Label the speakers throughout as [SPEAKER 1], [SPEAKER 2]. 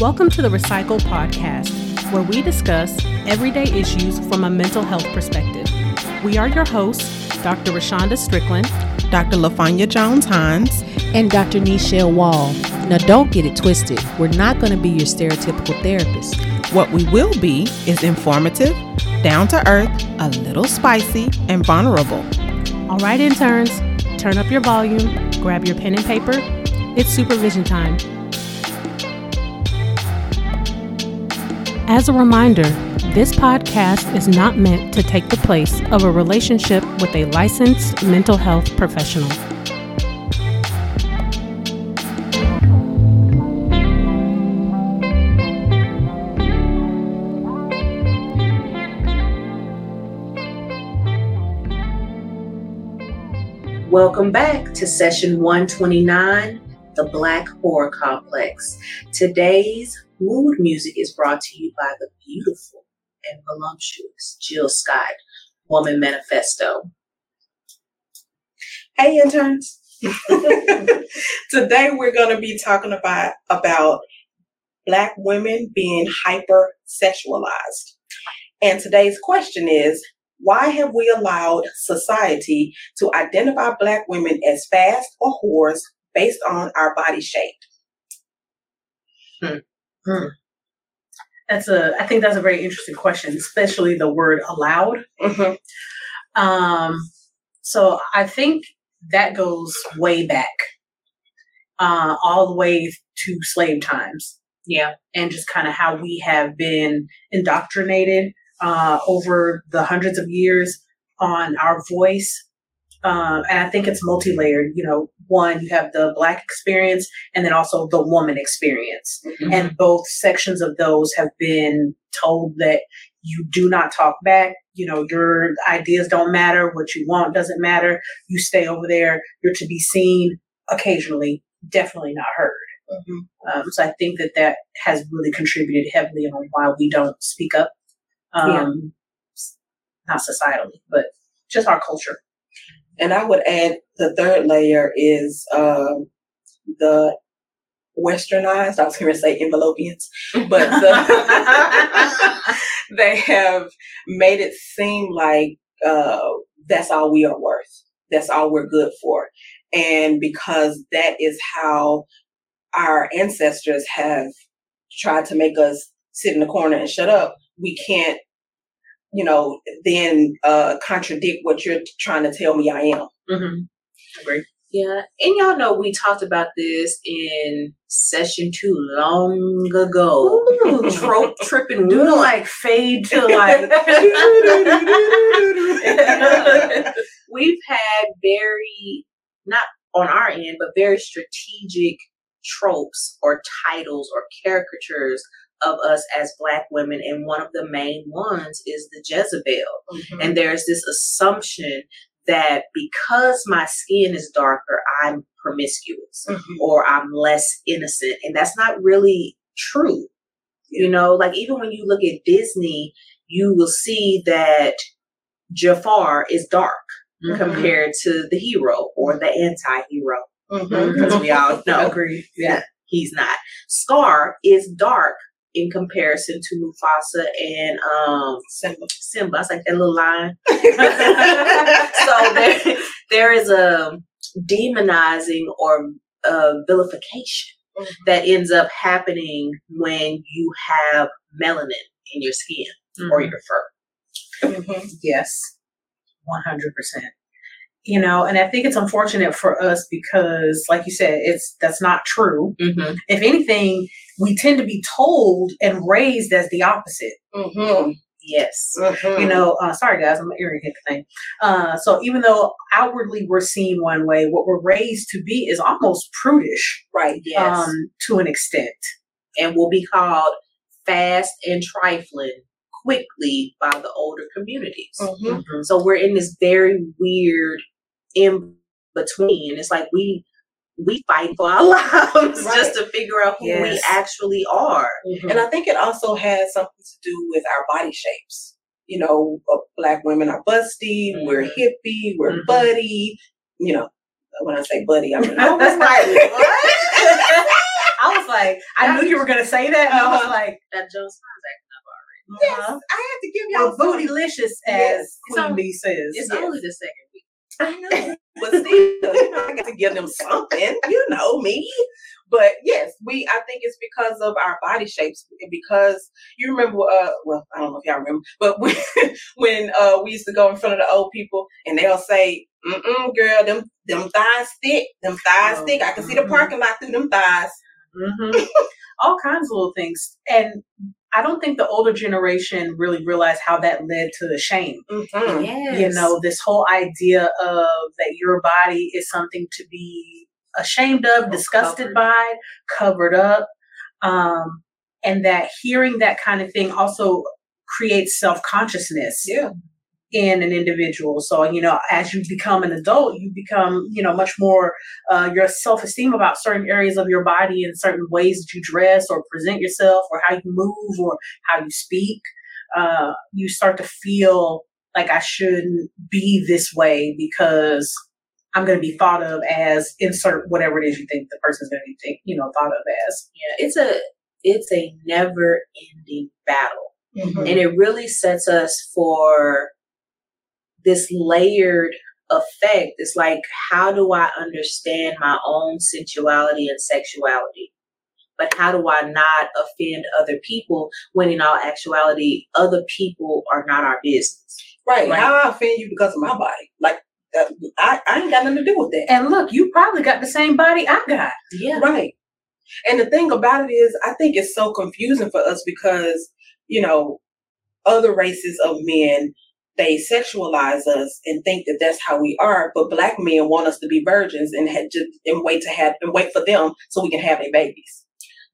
[SPEAKER 1] Welcome to the RePsychled Podcast, where we discuss everyday issues from a mental health perspective. We are your hosts, Dr. Rashonda Strickland,
[SPEAKER 2] Dr. LaFanya Jones Hines,
[SPEAKER 3] and Dr. Nichelle Wall. Now, don't get it twisted. We're not going to be your stereotypical therapist.
[SPEAKER 2] What we will be is informative, down to earth, a little spicy, and vulnerable.
[SPEAKER 1] All right, interns, turn up your volume, grab your pen and paper. It's supervision time. As a reminder, this podcast is not meant to take the place of a relationship with a licensed mental health professional.
[SPEAKER 4] Welcome back to session 129, The Black Whore Complex. Today's mood music is brought to you by the beautiful and voluptuous Jill Scott, Womanifesto.
[SPEAKER 5] Hey, interns. Today we're going to be talking about, about Black women being hypersexualized. And today's question is why have we allowed society to identify Black women as fast or whores based on our body shape?
[SPEAKER 1] Hmm. Hmm. That's a. I think that's a very interesting question, especially the word allowed. Mm-hmm. Um, so I think that goes way back, uh, all the way to slave times. Yeah, and just kind of how we have been indoctrinated uh, over the hundreds of years on our voice. Um, and I think it's multi-layered. You know, one you have the black experience, and then also the woman experience, mm-hmm. and both sections of those have been told that you do not talk back. You know, your ideas don't matter. What you want doesn't matter. You stay over there. You're to be seen occasionally, definitely not heard. Mm-hmm. Um, so I think that that has really contributed heavily on why we don't speak up um, yeah. not societally, but just our culture.
[SPEAKER 5] And I would add the third layer is um, the westernized, I was going to say envelopians, but the, they have made it seem like uh, that's all we are worth. That's all we're good for. And because that is how our ancestors have tried to make us sit in the corner and shut up, we can't, you know, then uh, contradict what you're trying to tell me I am.
[SPEAKER 4] Mm-hmm. Agree. Yeah, and y'all know we talked about this in session two long ago. Trope tripping, do like fade to like. We've had very not on our end, but very strategic tropes or titles or caricatures of us as black women and one of the main ones is the jezebel mm-hmm. and there's this assumption that because my skin is darker i'm promiscuous mm-hmm. or i'm less innocent and that's not really true yeah. you know like even when you look at disney you will see that jafar is dark mm-hmm. compared to the hero or the anti-hero mm-hmm. because we all know
[SPEAKER 1] agree yeah
[SPEAKER 4] he's not scar is dark in comparison to Mufasa and um, Simba. Simba. It's like that little line. so there, there is a demonizing or uh, vilification mm-hmm. that ends up happening when you have melanin in your skin mm-hmm. or your fur.
[SPEAKER 1] Mm-hmm. Yes, 100% you know and i think it's unfortunate for us because like you said it's that's not true mm-hmm. if anything we tend to be told and raised as the opposite
[SPEAKER 4] mm-hmm. yes
[SPEAKER 1] mm-hmm. you know uh, sorry guys i'm earring hit the thing uh, so even though outwardly we're seen one way what we're raised to be is almost prudish
[SPEAKER 4] right yes um,
[SPEAKER 1] to an extent
[SPEAKER 4] and will be called fast and trifling quickly by the older communities. Mm-hmm. Mm-hmm. So we're in this very weird in between. It's like we we fight for our lives right. just to figure out who yes. we actually are.
[SPEAKER 5] Mm-hmm. And I think it also has something to do with our body shapes. You know, uh, black women are busty, mm-hmm. we're hippie, we're mm-hmm. buddy. You know, when I say buddy, I mean I was like, what?
[SPEAKER 1] I was like, I knew you were gonna say that, and I was
[SPEAKER 5] Uh-huh.
[SPEAKER 1] like,
[SPEAKER 4] That Joe Smile's acting up already.
[SPEAKER 5] Yes,
[SPEAKER 1] uh-huh.
[SPEAKER 5] I had to give y'all some-
[SPEAKER 1] bootylicious, as
[SPEAKER 5] Yes.
[SPEAKER 1] Queen
[SPEAKER 4] So-
[SPEAKER 1] Bee says.
[SPEAKER 4] It's
[SPEAKER 5] Yes.
[SPEAKER 4] only the second week.
[SPEAKER 5] I know, but still, you know, I got to give them something. You know me. But yes, we. I think it's because of our body shapes. Because you remember, uh, well, I don't know if y'all remember, but when, when uh, we used to go in front of the old people, and they'll say, "Mm-mm, girl, them them thighs thick, them thighs
[SPEAKER 1] Oh,
[SPEAKER 5] thick. I can see the
[SPEAKER 1] mhm.
[SPEAKER 5] parking lot through them thighs."
[SPEAKER 1] Mm-hmm. All kinds of little things. And I don't think the older generation really realized how that led to the shame.
[SPEAKER 5] Mhm.
[SPEAKER 4] Yes.
[SPEAKER 1] You know, this whole idea of that your body is something to be ashamed of, disgusted
[SPEAKER 4] covered.
[SPEAKER 1] by, covered up. Um, and that hearing that kind of thing also creates self consciousness
[SPEAKER 5] Yeah.
[SPEAKER 1] In an individual. So, you know, as you become an adult, you become, you know, much more uh, your self esteem about certain areas of your body and certain ways that you dress or present yourself or how you move or how you speak. Uh, you start to feel like I shouldn't be this way because I'm going to be thought of as insert whatever it is you think the person's going to be, think, you know, thought of as.
[SPEAKER 4] Yeah, it's a it's a never ending battle.
[SPEAKER 5] Mhm.
[SPEAKER 4] And it really sets us for this layered effect. It's like, how do I understand my own sensuality and sexuality? But how do I not offend other people when in all actuality, other people are not our business?
[SPEAKER 5] Right.
[SPEAKER 1] Right.
[SPEAKER 5] How I offend you because of my body? Like uh, I, I ain't got nothing to do with that.
[SPEAKER 1] And look, you probably got the same body I got.
[SPEAKER 4] Yeah.
[SPEAKER 5] Right. And the thing about it is, I think it's so confusing for us because, you know, other races of men, they sexualize us and think that that's how we are. But black men want us to be virgins and had just and wait to have and wait for them so we can have their babies.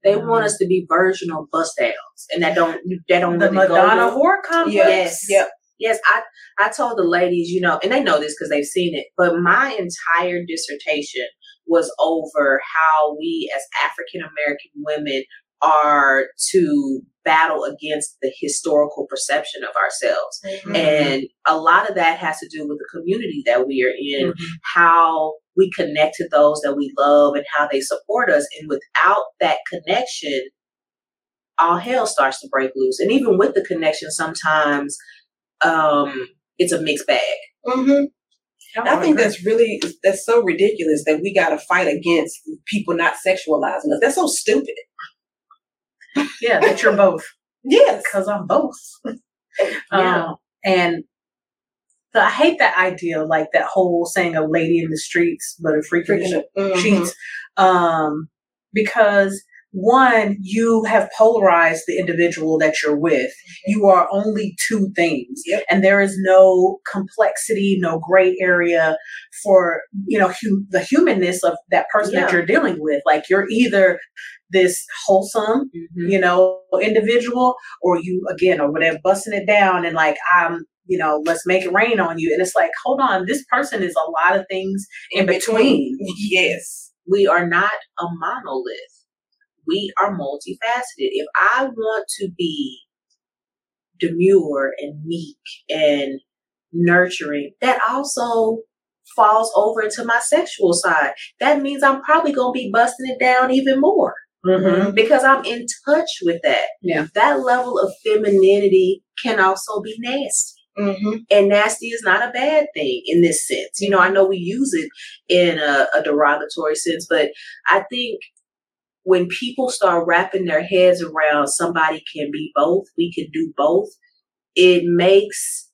[SPEAKER 4] They mm-hmm. want us to be virginal bust outs, And that don't that don't
[SPEAKER 1] The
[SPEAKER 4] really
[SPEAKER 1] Madonna whore complex.
[SPEAKER 4] Yes.
[SPEAKER 5] Yep.
[SPEAKER 4] Yes, I I told the ladies, you know, and they know this because they've seen it. But my entire dissertation was over how we as African American women are to battle against the historical perception of ourselves.
[SPEAKER 1] Mhm.
[SPEAKER 4] And a lot of that has to do with the community that we are in,
[SPEAKER 1] Mhm.
[SPEAKER 4] how we connect to those that we love and how they support us. And without that connection, all hell starts to break loose. And even with the connection, sometimes um, it's a mixed bag.
[SPEAKER 5] hmm I think
[SPEAKER 1] agree.
[SPEAKER 5] that's really that's so ridiculous that we got to fight against people not sexualizing us. That's so stupid.
[SPEAKER 1] Yeah, that you're both.
[SPEAKER 5] Yes.
[SPEAKER 1] because I'm both.
[SPEAKER 4] Yeah.
[SPEAKER 1] Um, and the, I hate that idea, like that whole saying a lady in the streets, but a freak in the
[SPEAKER 5] Freaking mhm.
[SPEAKER 1] sheets. Um, because one, you have polarized the individual that you're with. Mm-hmm. You are only two things.
[SPEAKER 5] Yep.
[SPEAKER 1] And there is no complexity, no gray area for, you know, hu- the humanness of that person that you're dealing with. Like you're either this wholesome, mm-hmm. you know, individual, or you again or whatever, busting it down and like I'm, you know, let's make it rain on you. And it's like, hold on, this person is a lot of things in between.
[SPEAKER 5] Yes.
[SPEAKER 4] We are not a monolith. We are multifaceted. If I want to be demure and meek and nurturing, that also falls over into my sexual side. That means I'm probably going to be busting it down even more.
[SPEAKER 1] Mm-hmm.
[SPEAKER 4] because I'm in touch with that.
[SPEAKER 1] Yeah.
[SPEAKER 4] That level of femininity can also be nasty.
[SPEAKER 5] Mm-hmm.
[SPEAKER 4] And nasty is not a bad thing in this sense. You know, I know we use it in a, a derogatory sense, but I think when people start wrapping their heads around somebody can be both, we can do both, it makes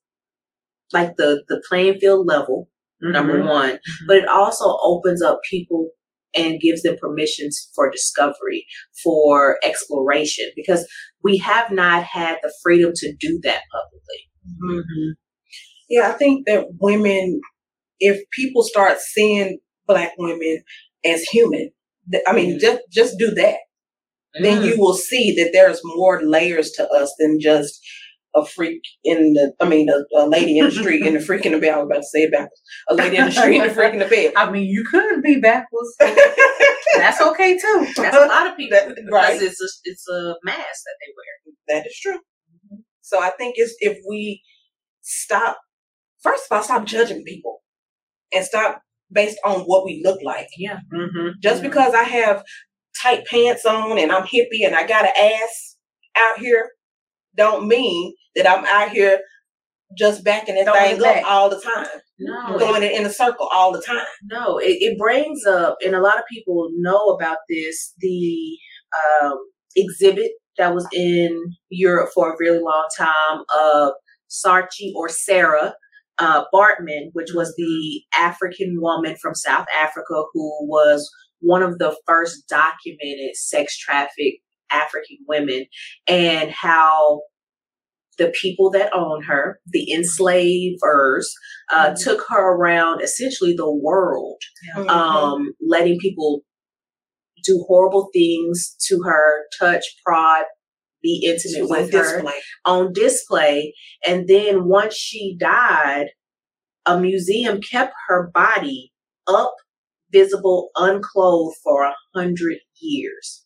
[SPEAKER 4] like the the playing field level number mm-hmm. one, mm-hmm. but it also opens up people and gives them permissions for discovery, for exploration, because we have not had the freedom to do that publicly.
[SPEAKER 1] Mm-hmm. mm-hmm.
[SPEAKER 5] Yeah, I think that women, if people start seeing black women as human, th- I mean, mm-hmm. just just do that, then you mm. will see that there's more layers to us than just a freak in the, I mean, a, a lady in the street and a freak in the bed. I was about to say it backwards. A lady in the street and a freak in the bed.
[SPEAKER 1] I mean, you could be backwards. That's okay too.
[SPEAKER 4] That's a lot of people
[SPEAKER 5] That- right.
[SPEAKER 4] it's a it's a mask that they wear.
[SPEAKER 5] That is true. Mm-hmm. So I think it's if we stop, first of all, stop judging people and stop based on what we look like.
[SPEAKER 4] Yeah.
[SPEAKER 1] Mm-hmm.
[SPEAKER 5] Just because I have tight pants on and I'm hippie and I got an ass out here don't mean that I'm out here just backing that
[SPEAKER 1] Throwing
[SPEAKER 5] thing
[SPEAKER 1] it back.
[SPEAKER 5] up all the time.
[SPEAKER 4] No,
[SPEAKER 5] Going it in a circle all the time.
[SPEAKER 4] No, it, it brings up, and a lot of people know about this, the um, exhibit that was in Europe for a really long time of Saartjie or Sarah uh, Baartman, which was the African woman from South Africa who was one of the first documented sex trafficked African women, and how the people that own her, the enslavers, uh, took her around essentially the world,
[SPEAKER 5] Mhm.
[SPEAKER 4] um, letting people do horrible things to her, touch, prod, be intimate
[SPEAKER 5] was on
[SPEAKER 4] with her
[SPEAKER 5] display.
[SPEAKER 4] on display. And then once she died, a museum kept her body up, visible, unclothed for a hundred years.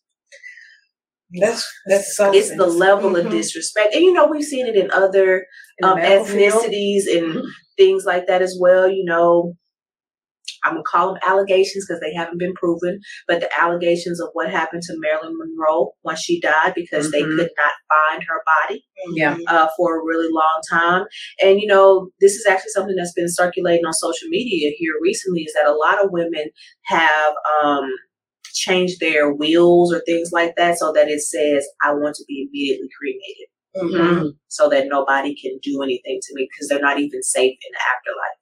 [SPEAKER 5] That's that's so.
[SPEAKER 4] It's the level of
[SPEAKER 5] Mhm.
[SPEAKER 4] disrespect. And you know, we've seen it in other
[SPEAKER 1] In
[SPEAKER 4] um,
[SPEAKER 1] medical field.
[SPEAKER 4] ethnicities and
[SPEAKER 1] Mhm.
[SPEAKER 4] things like that as well. You know, I'm gonna call them allegations because they haven't been proven, but the allegations of what happened to Marilyn Monroe once she died because they
[SPEAKER 1] Mhm.
[SPEAKER 4] could not find her body
[SPEAKER 1] Yeah.
[SPEAKER 4] uh, for a really long time. And you know, this is actually something that's been circulating on social media here recently. Is that a lot of women have um, changed their wills or things like that so that it says, "I want to be immediately cremated."
[SPEAKER 5] Mhm.
[SPEAKER 4] so that nobody can do anything to me because they're not even safe in the afterlife.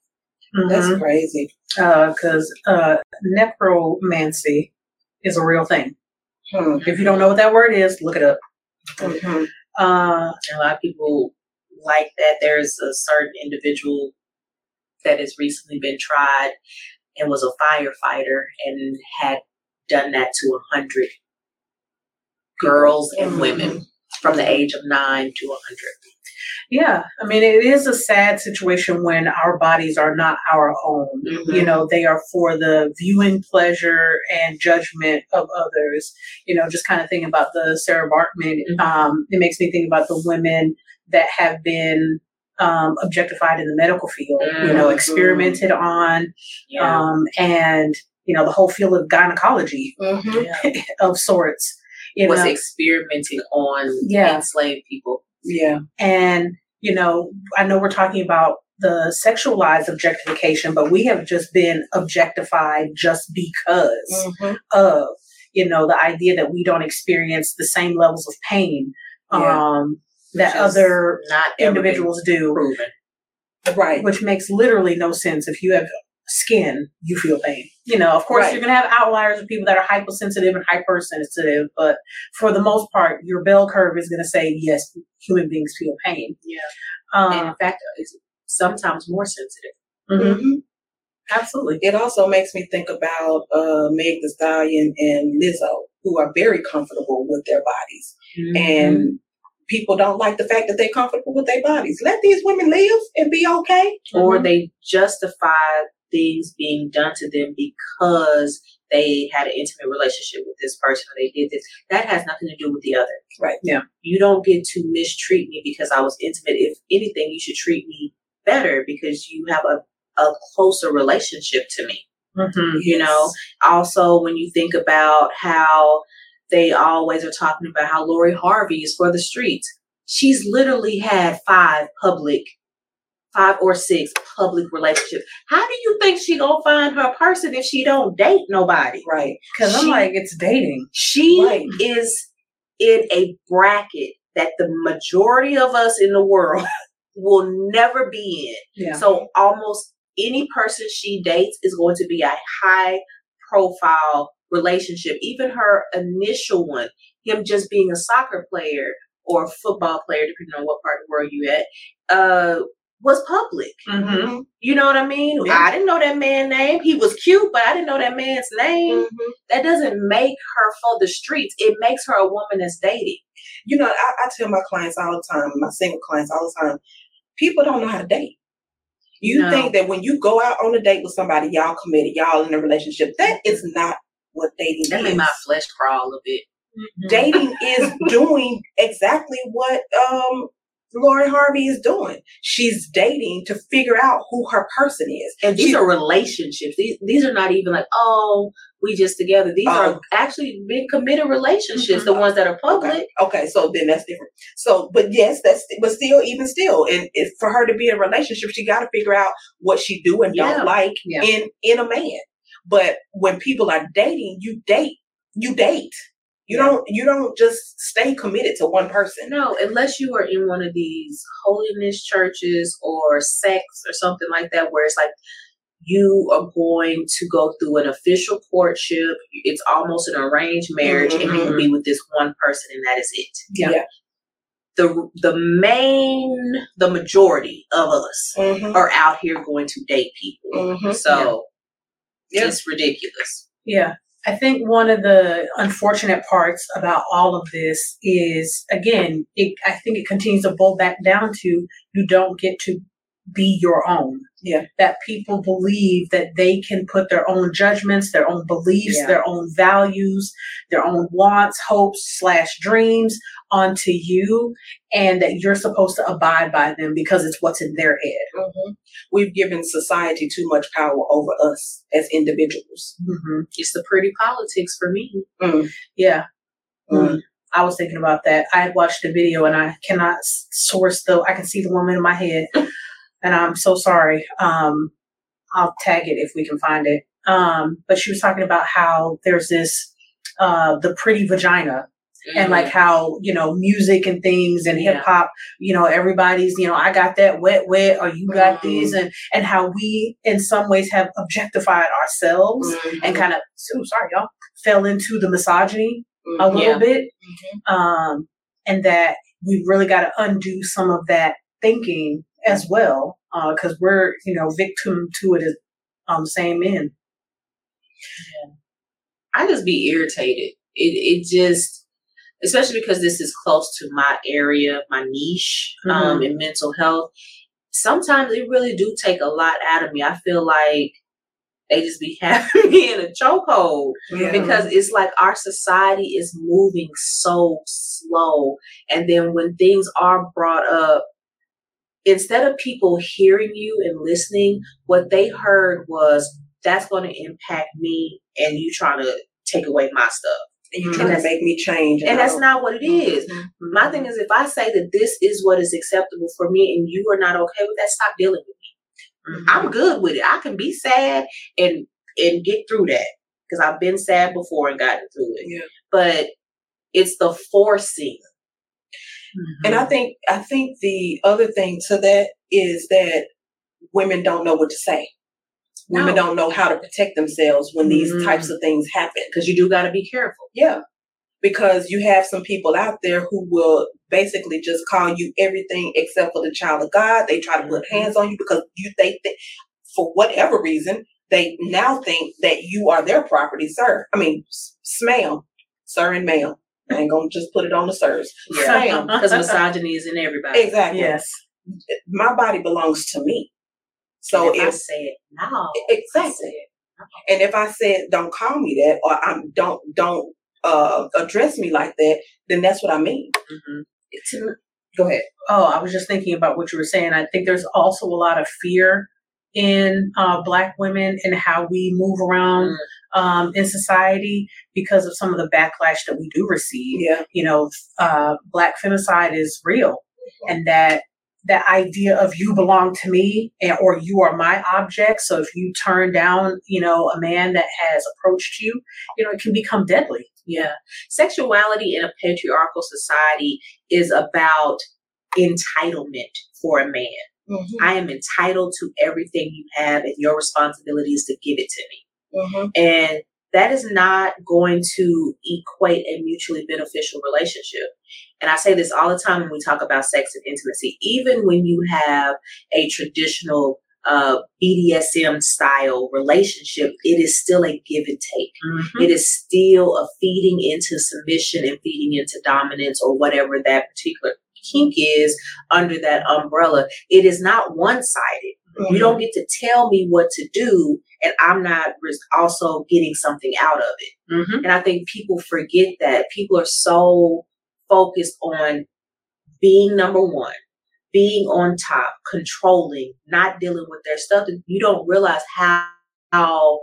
[SPEAKER 5] That's crazy.
[SPEAKER 1] because uh, necromancy is a real thing.
[SPEAKER 5] Hmm.
[SPEAKER 1] If you don't know what that word is, look it up.
[SPEAKER 5] Mhm.
[SPEAKER 1] Uh,
[SPEAKER 4] a lot of people like that. There's a certain individual that has recently been tried and was a firefighter and had done that to a hundred girls and
[SPEAKER 5] Mhm.
[SPEAKER 4] women from the age of nine to a hundred.
[SPEAKER 1] Yeah, I mean, it is a sad situation when our bodies are not our own.
[SPEAKER 4] Mhm.
[SPEAKER 1] You know, they are for the viewing pleasure and judgment of others. You know, just kind of thinking about the Sarah Baartman,
[SPEAKER 4] Mhm.
[SPEAKER 1] um, it makes me think about the women that have been um, objectified in the medical field, you know,
[SPEAKER 4] Mhm.
[SPEAKER 1] experimented on,
[SPEAKER 4] Yeah.
[SPEAKER 1] um, and, you know, the whole field of gynecology
[SPEAKER 5] Mhm.
[SPEAKER 1] of sorts. You
[SPEAKER 4] was
[SPEAKER 1] know,
[SPEAKER 4] experimenting on
[SPEAKER 1] Yeah.
[SPEAKER 4] enslaved people.
[SPEAKER 5] Yeah.
[SPEAKER 1] And, you know, I know we're talking about the sexualized objectification, but we have just been objectified just because
[SPEAKER 5] Mhm.
[SPEAKER 1] of, you know, the idea that we don't experience the same levels of pain
[SPEAKER 5] Yeah.
[SPEAKER 1] um, that other
[SPEAKER 4] not
[SPEAKER 1] individuals do,
[SPEAKER 4] proven.
[SPEAKER 5] Right.
[SPEAKER 1] which makes literally no sense. If you have skin, you feel pain. You know, of course,
[SPEAKER 5] Right.
[SPEAKER 1] you're going to have outliers of people that are hypersensitive and hypersensitive, but for the most part, your bell curve is going to say, yes, human beings feel pain.
[SPEAKER 4] Yeah.
[SPEAKER 1] Um,
[SPEAKER 4] and in fact, it's sometimes more sensitive.
[SPEAKER 1] mhm.
[SPEAKER 5] Mhm.
[SPEAKER 1] Absolutely.
[SPEAKER 5] It also makes me think about uh, Meg Thee Stallion and Lizzo, who are very comfortable with their bodies,
[SPEAKER 1] Mm-hmm.
[SPEAKER 5] and people don't like the fact that they're comfortable with their bodies. Let these women live and be okay.
[SPEAKER 4] Or
[SPEAKER 1] Mhm.
[SPEAKER 4] they justify things being done to them because they had an intimate relationship with this person or they did this. That has nothing to do with the other.
[SPEAKER 5] Right.
[SPEAKER 1] Yeah.
[SPEAKER 4] You don't get to mistreat me because I was intimate. If anything, you should treat me better because you have a, a closer relationship to me.
[SPEAKER 1] Mhm.
[SPEAKER 4] you know also when you think about how they always are talking about how Lori Harvey is for the streets she's literally had five public five or six public relationships how do you think she gonna find her person if she don't date nobody
[SPEAKER 5] Right.
[SPEAKER 1] Because I'm like, it's dating.
[SPEAKER 4] she
[SPEAKER 5] Right.
[SPEAKER 4] is in a bracket that the majority of us in the world will never be in
[SPEAKER 1] Yeah.
[SPEAKER 4] so almost any person she dates is going to be a high profile relationship. Even her initial one, him just being a soccer player or a football player, depending on what part of the world you at, uh, was public.
[SPEAKER 1] hmm
[SPEAKER 4] You know what I mean?
[SPEAKER 1] Yeah.
[SPEAKER 4] I didn't know that man's name. He was cute, but I didn't know that man's name.
[SPEAKER 5] Mhm.
[SPEAKER 4] That doesn't make her for the streets. It makes her a woman that's dating.
[SPEAKER 5] You know, I, I tell my clients all the time, my single clients all the time, people don't know how to date. You
[SPEAKER 4] No.
[SPEAKER 5] think that when you go out on a date with somebody, y'all committed, y'all in a relationship. That is not what dating
[SPEAKER 4] That
[SPEAKER 5] is.
[SPEAKER 4] made my flesh crawl a bit.
[SPEAKER 5] dating is doing exactly what um Lori Harvey is doing. She's dating to figure out who her person is.
[SPEAKER 4] And these
[SPEAKER 5] She-
[SPEAKER 4] are relationships. These these are not even like, oh, we just together. These
[SPEAKER 5] Oh.
[SPEAKER 4] are actually big committed relationships, the mm-hmm. ones that are public.
[SPEAKER 5] Okay. Okay. So then that's different. So, but yes, that's but still, even still, and if for her to be in a relationship, she got to figure out what she do and
[SPEAKER 4] Yeah.
[SPEAKER 5] don't like
[SPEAKER 1] Yeah.
[SPEAKER 5] in in a man. But when people are dating, you date. You date. You
[SPEAKER 4] Yeah.
[SPEAKER 5] don't. You don't just stay committed to one person.
[SPEAKER 4] No, unless you are in one of these holiness churches or sects or something like that, where it's like you are going to go through an official courtship. It's almost an arranged marriage, and you will be with this one person, and that is it.
[SPEAKER 1] Yeah.
[SPEAKER 5] Yeah.
[SPEAKER 4] The the main, the majority of us
[SPEAKER 5] Mm-hmm.
[SPEAKER 4] are out here going to date people.
[SPEAKER 5] Mm-hmm.
[SPEAKER 4] So
[SPEAKER 5] Yeah.
[SPEAKER 4] it's ridiculous.
[SPEAKER 1] Yeah. I think one of the unfortunate parts about all of this is, again, it, I think it continues to boil back down to you don't get to be your own.
[SPEAKER 5] Yeah.
[SPEAKER 1] That people believe that they can put their own judgments, their own beliefs,
[SPEAKER 4] Yeah.
[SPEAKER 1] their own values, their own wants, hopes, slash dreams onto you, and that you're supposed to abide by them because it's what's in their head.
[SPEAKER 5] hmm We've given society too much power over us as individuals.
[SPEAKER 1] hmm
[SPEAKER 4] It's the pretty politics for me.
[SPEAKER 1] Yeah.
[SPEAKER 5] Mm.
[SPEAKER 1] Mm. I was thinking about that. I had watched the video and I cannot source the, I can see the woman in my head. And I'm so sorry. Um, I'll tag it if we can find it. Um, but she was talking about how there's this, uh, the pretty vagina and like how, you know, music and things and hip hop, you know, everybody's, you know, I got that wet, wet, or you got
[SPEAKER 5] Mhm.
[SPEAKER 1] these and, and how we in some ways have objectified ourselves and kind of, ooh, sorry, y'all, fell into the misogyny a
[SPEAKER 5] Mhm.
[SPEAKER 1] little
[SPEAKER 4] Yeah.
[SPEAKER 1] bit, um, and that we really got to undo some of that thinking as well, because we're you know victim to it as um, same men.
[SPEAKER 4] I just be irritated. It it just, especially because this is close to my area, my niche, um, in mental health. Sometimes it really do take a lot out of me. I feel like they just be having me in a chokehold
[SPEAKER 5] Yeah.
[SPEAKER 4] because it's like our society is moving so slow, and then when things are brought up. Instead of people hearing you and listening, what they heard was that's going to impact me and you trying to take away my stuff.
[SPEAKER 5] And you
[SPEAKER 1] Mhm.
[SPEAKER 5] trying to make me change.
[SPEAKER 4] And that's not what it is.
[SPEAKER 5] Mhm.
[SPEAKER 4] My thing is, if I say that this is what is acceptable for me and you are not okay with that, stop dealing with me. I'm good with it. I can be sad and and get through that because I've been sad before and gotten through it.
[SPEAKER 5] Yeah.
[SPEAKER 4] But it's the forcing.
[SPEAKER 5] And I think I think the other thing to that is that women don't know what to say. Women don't know how to protect themselves when these
[SPEAKER 1] Mm.
[SPEAKER 5] types of things happen.
[SPEAKER 4] because you do got to be careful.
[SPEAKER 5] Yeah. Because you have some people out there who will basically just call you everything except for the child of God. They try to put hands on you because you think for whatever reason they now think that you are their property, sir. I mean, s- ma'am, sir and ma'am. I ain't gonna just put it on the sirs. Ma'am.
[SPEAKER 4] because misogyny is in everybody.
[SPEAKER 5] Exactly.
[SPEAKER 1] yes,
[SPEAKER 5] My body belongs to me. So
[SPEAKER 4] And if I
[SPEAKER 5] if
[SPEAKER 4] say it, no,
[SPEAKER 5] exactly, and if I said don't call me that or I'm don't don't uh address me like that, then that's what I mean.
[SPEAKER 4] Mhm.
[SPEAKER 5] Go ahead.
[SPEAKER 1] Oh, I was just thinking about what you were saying. I think there's also a lot of fear in uh, Black women and how we move around um, in society because of some of the backlash that we do receive.
[SPEAKER 5] Yeah.
[SPEAKER 1] You know, uh, Black femicide is real, and that that idea of you belong to me and or you are my object. So if you turn down, you know, a man that has approached you, you know, it can become deadly.
[SPEAKER 4] Yeah. Sexuality in a patriarchal society is about entitlement for a man.
[SPEAKER 5] Mhm.
[SPEAKER 4] I am entitled to everything you have, and your responsibility is to give it to me.
[SPEAKER 5] Mhm.
[SPEAKER 4] And that is not going to equate a mutually beneficial relationship. And I say this all the time when we talk about sex and intimacy. Even when you have a traditional uh, BDSM style relationship, it is still a give and take.
[SPEAKER 1] Mm-hmm.
[SPEAKER 4] It is still a feeding into submission and feeding into dominance or whatever that particular kink is under that umbrella. It is not one sided. You don't get to tell me what to do, and I'm not also getting something out of it.
[SPEAKER 1] Mm-hmm.
[SPEAKER 4] And I think people forget that. People are so focused on being number one, being on top, controlling, not dealing with their stuff, you don't realize how, how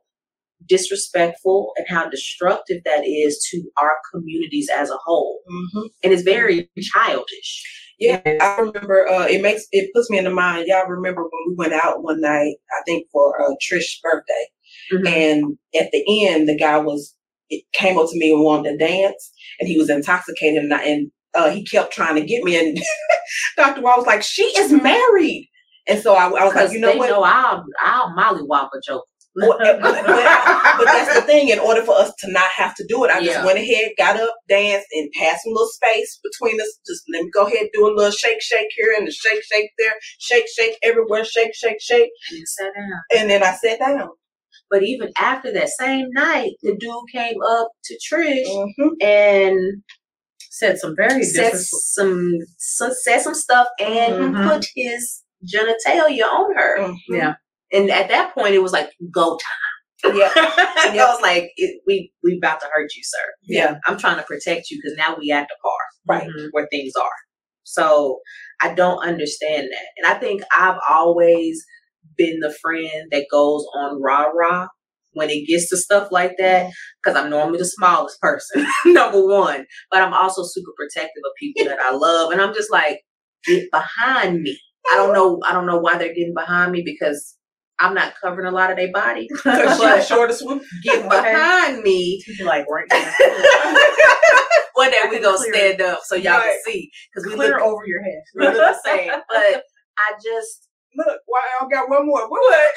[SPEAKER 4] disrespectful and how destructive that is to our communities as a whole. Mm-hmm. And it's very childish.
[SPEAKER 5] Yeah, I remember. Uh, it makes it puts me in the mind. Y'all remember when we went out one night? I think for uh, Trish's birthday, mm-hmm. and at the end, the guy was it came up to me and wanted to dance, and he was intoxicated, and, I, and uh, he kept trying to get me. And Dr. Wall was like, "She is married," and so I, I was like, "You know what?
[SPEAKER 4] Know I'll I'll mollywop a joke."
[SPEAKER 5] but, that's the thing. In order for us to not have to do it, I yeah. just went ahead, got up, danced, and passed a little space between us. Just let me go ahead, do a little shake, shake here, and a shake, shake there, shake, shake everywhere, shake, shake, shake.
[SPEAKER 4] And sat down.
[SPEAKER 5] And then I sat down.
[SPEAKER 4] But even after that same night, the dude came up to Trish mm-hmm. and
[SPEAKER 1] said some very
[SPEAKER 4] said some, some said some stuff and mm-hmm. put his genitalia on her.
[SPEAKER 1] Mm-hmm. Yeah.
[SPEAKER 4] And at that point, it was like go time. Yeah, yeah. I was like, it, "We we about to hurt you, sir."
[SPEAKER 5] Yeah,
[SPEAKER 4] I'm trying to protect you because now we at the car,
[SPEAKER 5] right
[SPEAKER 4] mm-hmm. where things are. So I don't understand that, and I think I've always been the friend that goes on rah rah when it gets to stuff like that because I'm normally the smallest person, number one, but I'm also super protective of people that I love, and I'm just like, get behind me. I don't know. I don't know why they're getting behind me because I'm not covering a lot of their body.
[SPEAKER 5] Because the shortest one.
[SPEAKER 4] Get behind me.
[SPEAKER 1] Like right now.
[SPEAKER 4] One day we gonna stand up so y'all right. can see.
[SPEAKER 1] Because we clear look, over your head.
[SPEAKER 4] We look the same. But I just
[SPEAKER 5] look. Why I got one more. What?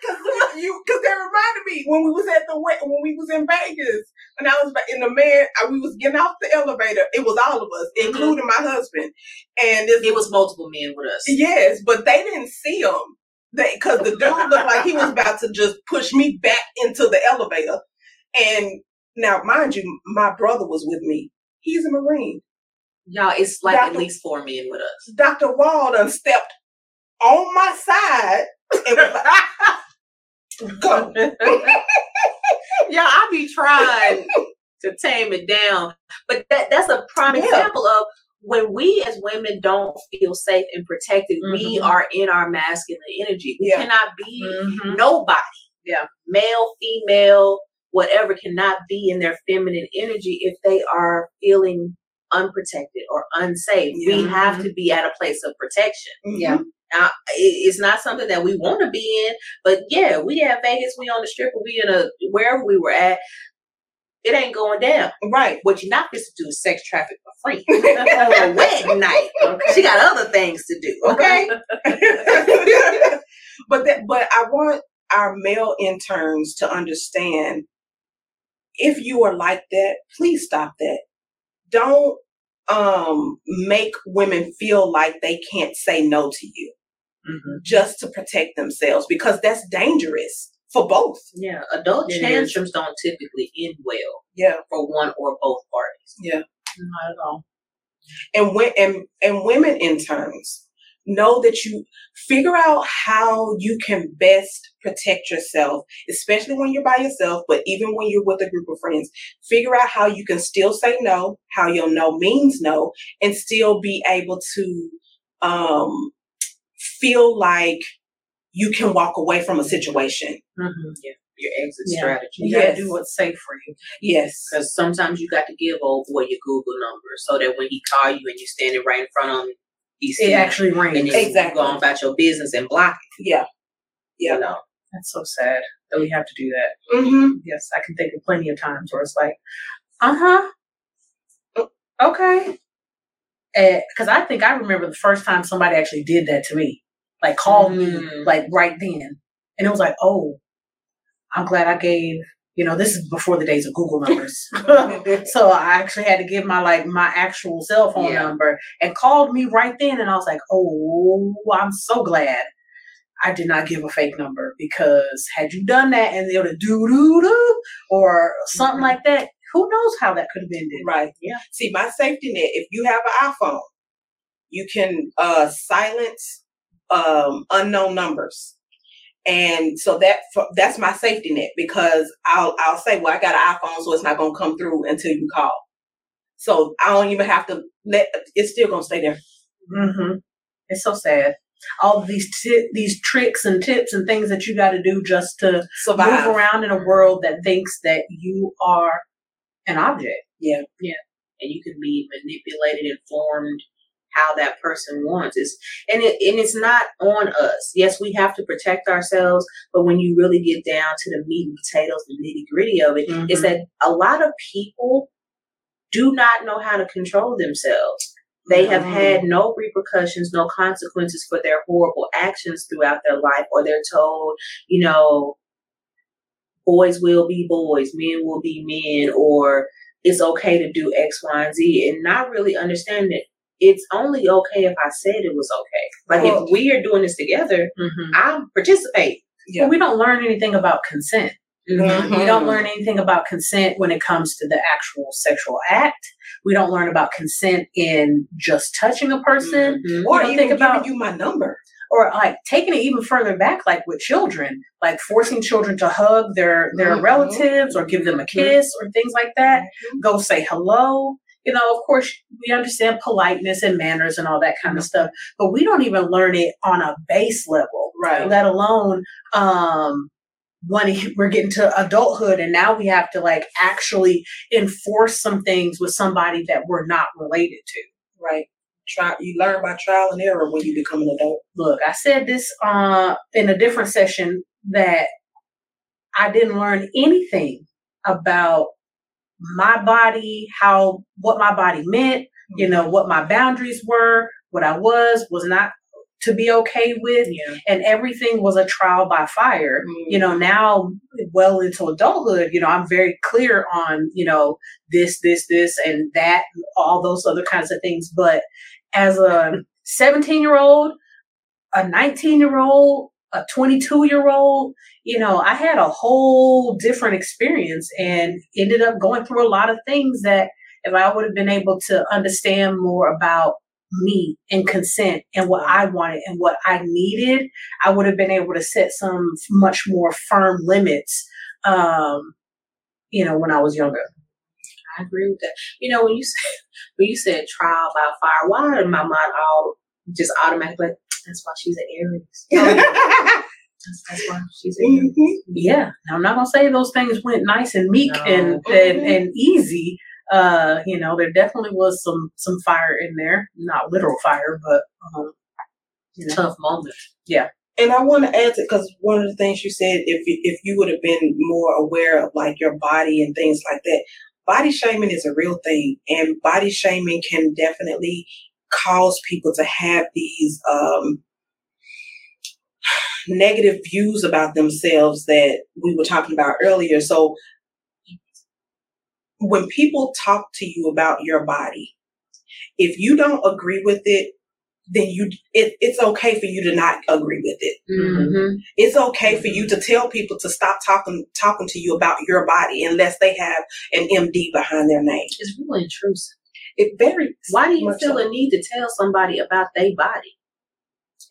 [SPEAKER 5] Because you. Because they reminded me when we was at the when we was in Vegas and I was in the man. We was getting off the elevator. It was all of us, mm-hmm. including my husband. And
[SPEAKER 4] it was multiple men with us.
[SPEAKER 5] Yes, but they didn't see them because the dude looked like he was about to just push me back into the elevator. And now, mind you, my brother was with me. He's a Marine.
[SPEAKER 4] Y'all, it's like Dr. at least four men with us.
[SPEAKER 5] Dr. Walden stepped on my side and was like, go.
[SPEAKER 4] Y'all, I be trying to tame it down. But that, that's a prime yeah. example of when we as women don't feel safe and protected, mm-hmm. we are in our masculine energy. We yeah. cannot be mm-hmm. nobody.
[SPEAKER 1] Yeah.
[SPEAKER 4] Male, female, whatever cannot be in their feminine energy if they are feeling unprotected or unsafe. Yeah. We have mm-hmm. to be at a place of protection.
[SPEAKER 1] Mm-hmm. Yeah.
[SPEAKER 4] Now, it's not something that we want to be in, but yeah, we at Vegas, we on the strip, we in a wherever we were at it ain't going down.
[SPEAKER 5] Right.
[SPEAKER 4] What you're not supposed to do is sex traffic for free on a wedding night. Okay. She got other things to do. Okay.
[SPEAKER 5] but that, but I want our male interns to understand if you are like that, please stop that. Don't um make women feel like they can't say no to you mm-hmm. just to protect themselves because that's dangerous for both.
[SPEAKER 4] Yeah, adult tantrums don't typically end well.
[SPEAKER 5] Yeah,
[SPEAKER 4] for one or both parties.
[SPEAKER 5] Yeah,
[SPEAKER 1] not at all.
[SPEAKER 5] And when and and women interns know that you figure out how you can best protect yourself, especially when you're by yourself, but even when you're with a group of friends. Figure out how you can still say no, how your no means no, and still be able to um, feel like you can walk away from a situation.
[SPEAKER 4] Mm-hmm. Yeah. Your exit yeah. strategy.
[SPEAKER 1] You yes. gotta do what's safe for you.
[SPEAKER 5] Yes.
[SPEAKER 4] Because sometimes you got to give old boy your Google number so that when he call you and you're standing right in front of him, he
[SPEAKER 1] it actually rings.
[SPEAKER 4] And exactly. go on about your business and block it.
[SPEAKER 5] Yeah.
[SPEAKER 4] Yeah. You know?
[SPEAKER 1] That's so sad that we have to do that.
[SPEAKER 5] Mm-hmm.
[SPEAKER 1] Yes, I can think of plenty of times where it's like, uh huh, okay. Because I think I remember the first time somebody actually did that to me like called mm. me like right then. And it was like, oh, I'm glad I gave, you know, this is before the days of Google numbers. so I actually had to give my like my actual cell phone yeah. number and called me right then. And I was like, oh, I'm so glad I did not give a fake number because had you done that and they would have do do do or something mm-hmm. like that, who knows how that could have ended.
[SPEAKER 5] Right.
[SPEAKER 1] Yeah.
[SPEAKER 5] See, my safety net, if you have an iPhone, you can uh, silence um, unknown numbers. And so that that's my safety net because I'll I'll say, well, I got an iPhone, so it's not gonna come through until you call. So I don't even have to let it's still gonna stay there.
[SPEAKER 1] Mm-hmm. It's so sad. All these t- these tricks and tips and things that you got to do just to
[SPEAKER 5] Survive.
[SPEAKER 1] move around in a world that thinks that you are an object.
[SPEAKER 4] Yeah, yeah, and you can be manipulated and formed how that person wants it's and it and it's not on us yes we have to protect ourselves but when you really get down to the meat and potatoes the nitty gritty of it is
[SPEAKER 1] Mhm.
[SPEAKER 4] that a lot of people do not know how to control themselves they have
[SPEAKER 1] Mhm.
[SPEAKER 4] had no repercussions no consequences for their horrible actions throughout their life or they're told you know boys will be boys men will be men or it's okay to do X, Y, and Z, and not really understand that it's only okay if I said it was okay. Like
[SPEAKER 5] Well-
[SPEAKER 4] if we are doing this together,
[SPEAKER 1] Mhm.
[SPEAKER 4] I participate.
[SPEAKER 5] Yeah.
[SPEAKER 1] Well, we don't learn anything about consent.
[SPEAKER 5] Mhm.
[SPEAKER 1] We don't learn anything about consent when it comes to the actual sexual act. We don't learn about consent in just touching a person
[SPEAKER 4] Mhm.
[SPEAKER 5] Or
[SPEAKER 1] don't
[SPEAKER 5] even
[SPEAKER 1] think
[SPEAKER 5] giving you my number.
[SPEAKER 1] or like taking it even further back like with children, like forcing children to hug their their
[SPEAKER 5] Mhm.
[SPEAKER 1] relatives or give them a kiss or things like that. Go say hello. You know, of course, we understand politeness and manners and all that kind of stuff, but we don't even learn it on a base level.
[SPEAKER 5] Right.
[SPEAKER 1] let alone um when we're getting to adulthood and now we have to like actually enforce some things with somebody that we're not related to
[SPEAKER 5] Right. Try you learn by trial and error when you become an adult.
[SPEAKER 1] look i said this uh in a different session that i didn't learn anything about my body how what my body meant you know what my boundaries were what i was was not to be okay with
[SPEAKER 4] Yeah.
[SPEAKER 1] and everything was a trial by fire
[SPEAKER 5] Mm.
[SPEAKER 1] you know now well into adulthood you know i'm very clear on you know this this this and that all those other kinds of things but as a 17 year old a 19 year old a 22 year old you know i had a whole different experience and ended up going through a lot of things that if i would have been able to understand more about me and consent and what I wanted and what I needed, I would have been able to set some much more firm limits, um, you know, when I was younger.
[SPEAKER 4] I agree with that. You know, when you said when you said trial by fire, why my mind all just automatically? That's why she's an Aries. That's, that's why she's an Aries.
[SPEAKER 5] Mhm.
[SPEAKER 1] Yeah. Now, I'm not gonna say those things went nice and meek
[SPEAKER 4] No.
[SPEAKER 1] and, and and easy. Uh, you know, there definitely was some some fire in there, not literal fire, but um, you know.
[SPEAKER 4] Tough moment. Yeah.
[SPEAKER 5] And I want to add to because one of the things you said, if if you would have been more aware of like your body and things like that, body shaming is a real thing, and body shaming can definitely cause people to have these um, negative views about themselves that we were talking about earlier. So when people talk to you about your body, if you don't agree with it, then you it, it's okay for you to not agree with it
[SPEAKER 4] Mm-hmm.
[SPEAKER 5] it's okay for you to tell people to stop talking talking to you about your body unless they have an MD behind their name.
[SPEAKER 4] It's really intrusive.
[SPEAKER 5] It very
[SPEAKER 4] Why do you feel
[SPEAKER 5] so.
[SPEAKER 4] a need to tell somebody about their body?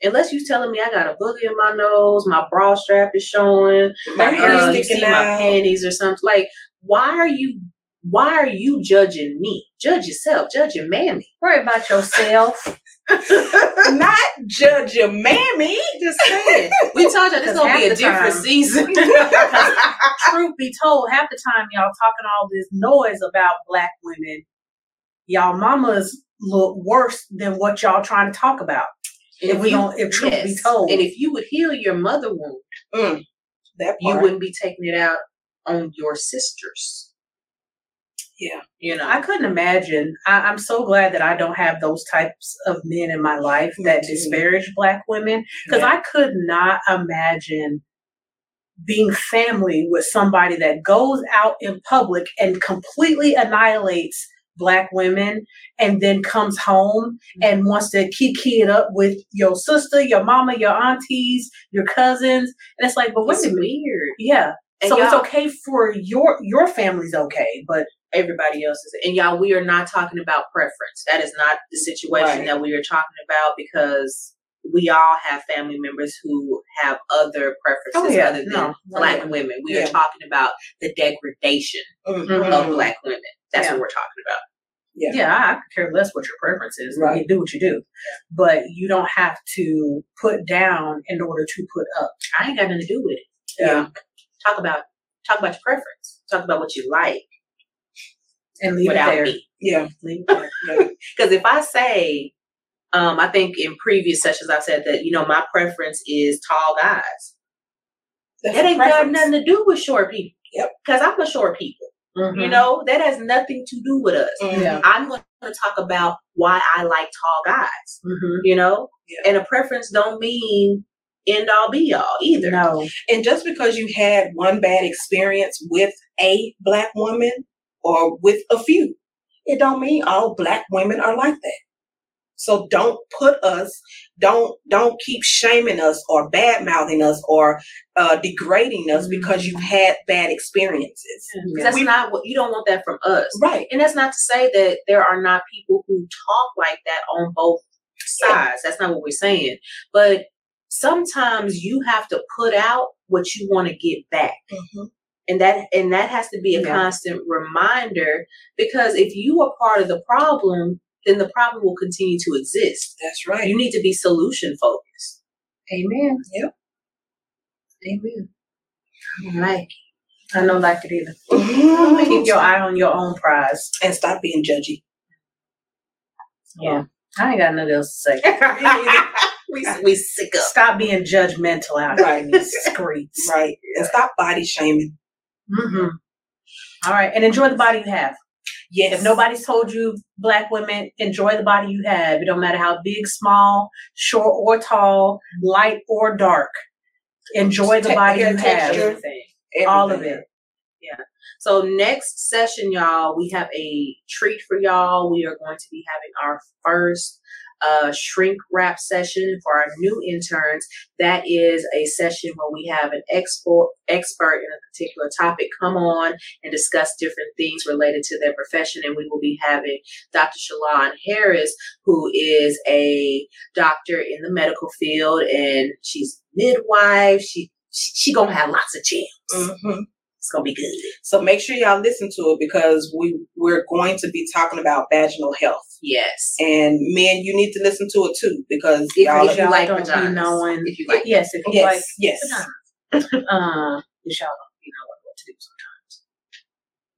[SPEAKER 4] Unless you're telling me I got a boogie in my nose, my bra strap is showing,
[SPEAKER 5] my
[SPEAKER 4] uh,
[SPEAKER 5] hair is
[SPEAKER 4] you
[SPEAKER 5] sticking
[SPEAKER 4] see my panties or something. Like, why are you? Why are you judging me? Judge yourself. Judge your mammy.
[SPEAKER 1] Worry about yourself.
[SPEAKER 5] Not judge your mammy.
[SPEAKER 4] Just saying. We told you this gonna be a different
[SPEAKER 1] time-
[SPEAKER 4] season.
[SPEAKER 1] Truth be told, half the time y'all talking all this noise about black women, y'all mamas look worse than what y'all trying to talk about. If we don't, if truth be told,
[SPEAKER 4] and if you would heal your mother wound,
[SPEAKER 5] Mm, that
[SPEAKER 4] you wouldn't be taking it out on your sisters.
[SPEAKER 5] Yeah.
[SPEAKER 4] You know.
[SPEAKER 1] I couldn't imagine. I, I'm so glad that I don't have those types of men in my life that disparage black women because
[SPEAKER 5] Yeah.
[SPEAKER 1] I could not imagine being family with somebody that goes out in public and completely annihilates black women and then comes home mm-hmm. and wants to kiki it up with your sister, your mama, your aunties, your cousins. And it's like, but wait
[SPEAKER 4] it's
[SPEAKER 1] a minute.
[SPEAKER 4] weird.
[SPEAKER 1] Yeah.
[SPEAKER 4] And
[SPEAKER 1] so it's okay for your your family's okay, but
[SPEAKER 4] everybody else is. And y'all, we are not talking about preference. That is not the situation
[SPEAKER 5] Right.
[SPEAKER 4] that we are talking about because we all have family members who have other preferences
[SPEAKER 1] Oh, yeah.
[SPEAKER 4] other than
[SPEAKER 1] No.
[SPEAKER 4] black
[SPEAKER 1] Yeah.
[SPEAKER 4] women. We
[SPEAKER 5] Yeah.
[SPEAKER 4] are talking about the degradation
[SPEAKER 5] Mhm.
[SPEAKER 1] Mhm.
[SPEAKER 4] of black women. That's
[SPEAKER 1] Yeah.
[SPEAKER 4] what we're talking about.
[SPEAKER 1] Yeah, yeah I, I could care less what your preference is. Right. You do what you do. But you don't have to put down in order to put up.
[SPEAKER 4] I ain't got nothing to do with it. Yeah. Talk about talk about your preference. Talk about what you like.
[SPEAKER 1] And leave Without it there. Me.
[SPEAKER 5] Yeah.
[SPEAKER 4] Because if I say, um, I think in previous sessions I've said that, you know, my preference is tall guys. That's that ain't got nothing to do with short people.
[SPEAKER 5] Yep.
[SPEAKER 4] Because I'm a short people. Mm-hmm. You know, that has nothing to do with us. Mm-hmm. I'm going to talk about why I like tall guys. Mm-hmm. You know, yeah. and a preference don't mean end all be all either.
[SPEAKER 5] No. And just because you had one bad experience with a black woman or with a few, it don't mean all black women are like that. So don't put us, don't don't keep shaming us or bad mouthing us or uh, degrading us because you've had bad experiences.
[SPEAKER 4] That's we, not what you don't want that from us,
[SPEAKER 5] right?
[SPEAKER 4] And that's not to say that there are not people who talk like that on both sides. Yeah. That's not what we're saying. But sometimes you have to put out what you want to get back. Mm-hmm. And that and that has to be a yeah. constant reminder because if you are part of the problem, then the problem will continue to exist.
[SPEAKER 5] That's right.
[SPEAKER 4] You need to be solution focused.
[SPEAKER 1] Amen.
[SPEAKER 5] Yep.
[SPEAKER 1] Amen. I don't like it. I don't like it either. Keep your eye on your own prize.
[SPEAKER 5] And stop being judgy.
[SPEAKER 1] Yeah. I ain't got nothing else to say.
[SPEAKER 4] we, we sick up.
[SPEAKER 1] Stop being judgmental out right. in these streets.
[SPEAKER 5] Right. And stop body shaming.
[SPEAKER 1] Mm-hmm. All right. And enjoy the body you have.
[SPEAKER 5] Yes.
[SPEAKER 1] If nobody's told you, black women, enjoy the body you have. It don't matter how big, small, short or tall, light or dark. Enjoy the body you have. Everything. All of it.
[SPEAKER 4] Yeah. So next session, y'all, we have a treat for y'all. We are going to be having our first uh, shrink wrap session for our new interns. That is a session where we have an expert expert in a particular topic come on and discuss different things related to their profession. And we will be having Dr. Shalon Harris, who is a doctor in the medical field, and she's midwife. She she gonna have lots of gems. Mm-hmm. It's gonna be good.
[SPEAKER 5] So make sure y'all listen to it because we we're going to be talking about vaginal health.
[SPEAKER 4] Yes.
[SPEAKER 5] And men, you need to listen to it too because
[SPEAKER 1] if y'all, if you like don't be knowing. If you like, yes, if you
[SPEAKER 5] yes,
[SPEAKER 1] like,
[SPEAKER 5] yes,
[SPEAKER 1] uh, y'all you know what to do sometimes,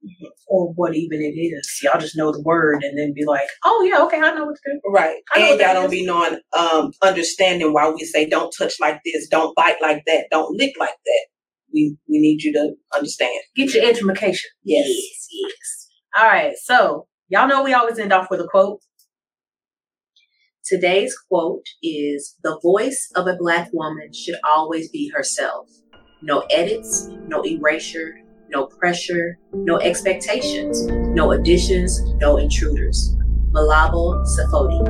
[SPEAKER 1] mm-hmm. or what even it is. Y'all just know the word and then be like, oh yeah, okay, I know what to do.
[SPEAKER 5] Right. And y'all don't is. be knowing, um, understanding why we say don't touch like this, don't bite like that, don't lick like that we we need you to understand.
[SPEAKER 1] Get your education.
[SPEAKER 5] Yes. Yes.
[SPEAKER 1] yes. All right. So y'all know we always end off with a quote.
[SPEAKER 4] Today's quote is The voice of a black woman should always be herself. No edits, no erasure, no pressure, no expectations, no additions, no intruders. Malebo Sephodi.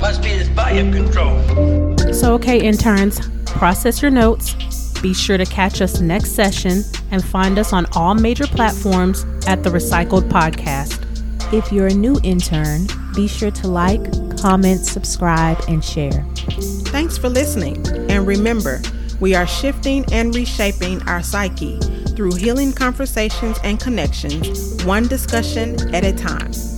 [SPEAKER 2] Must be this Volume Kontrol. So, okay, interns, process your notes be sure to catch us next session and find us on all major platforms at the RePsychled Podcast.
[SPEAKER 3] If you're a new intern, be sure to like, comment, subscribe, and share.
[SPEAKER 2] Thanks for listening. And remember, we are shifting and reshaping our psyche through healing conversations and connections, one discussion at a time.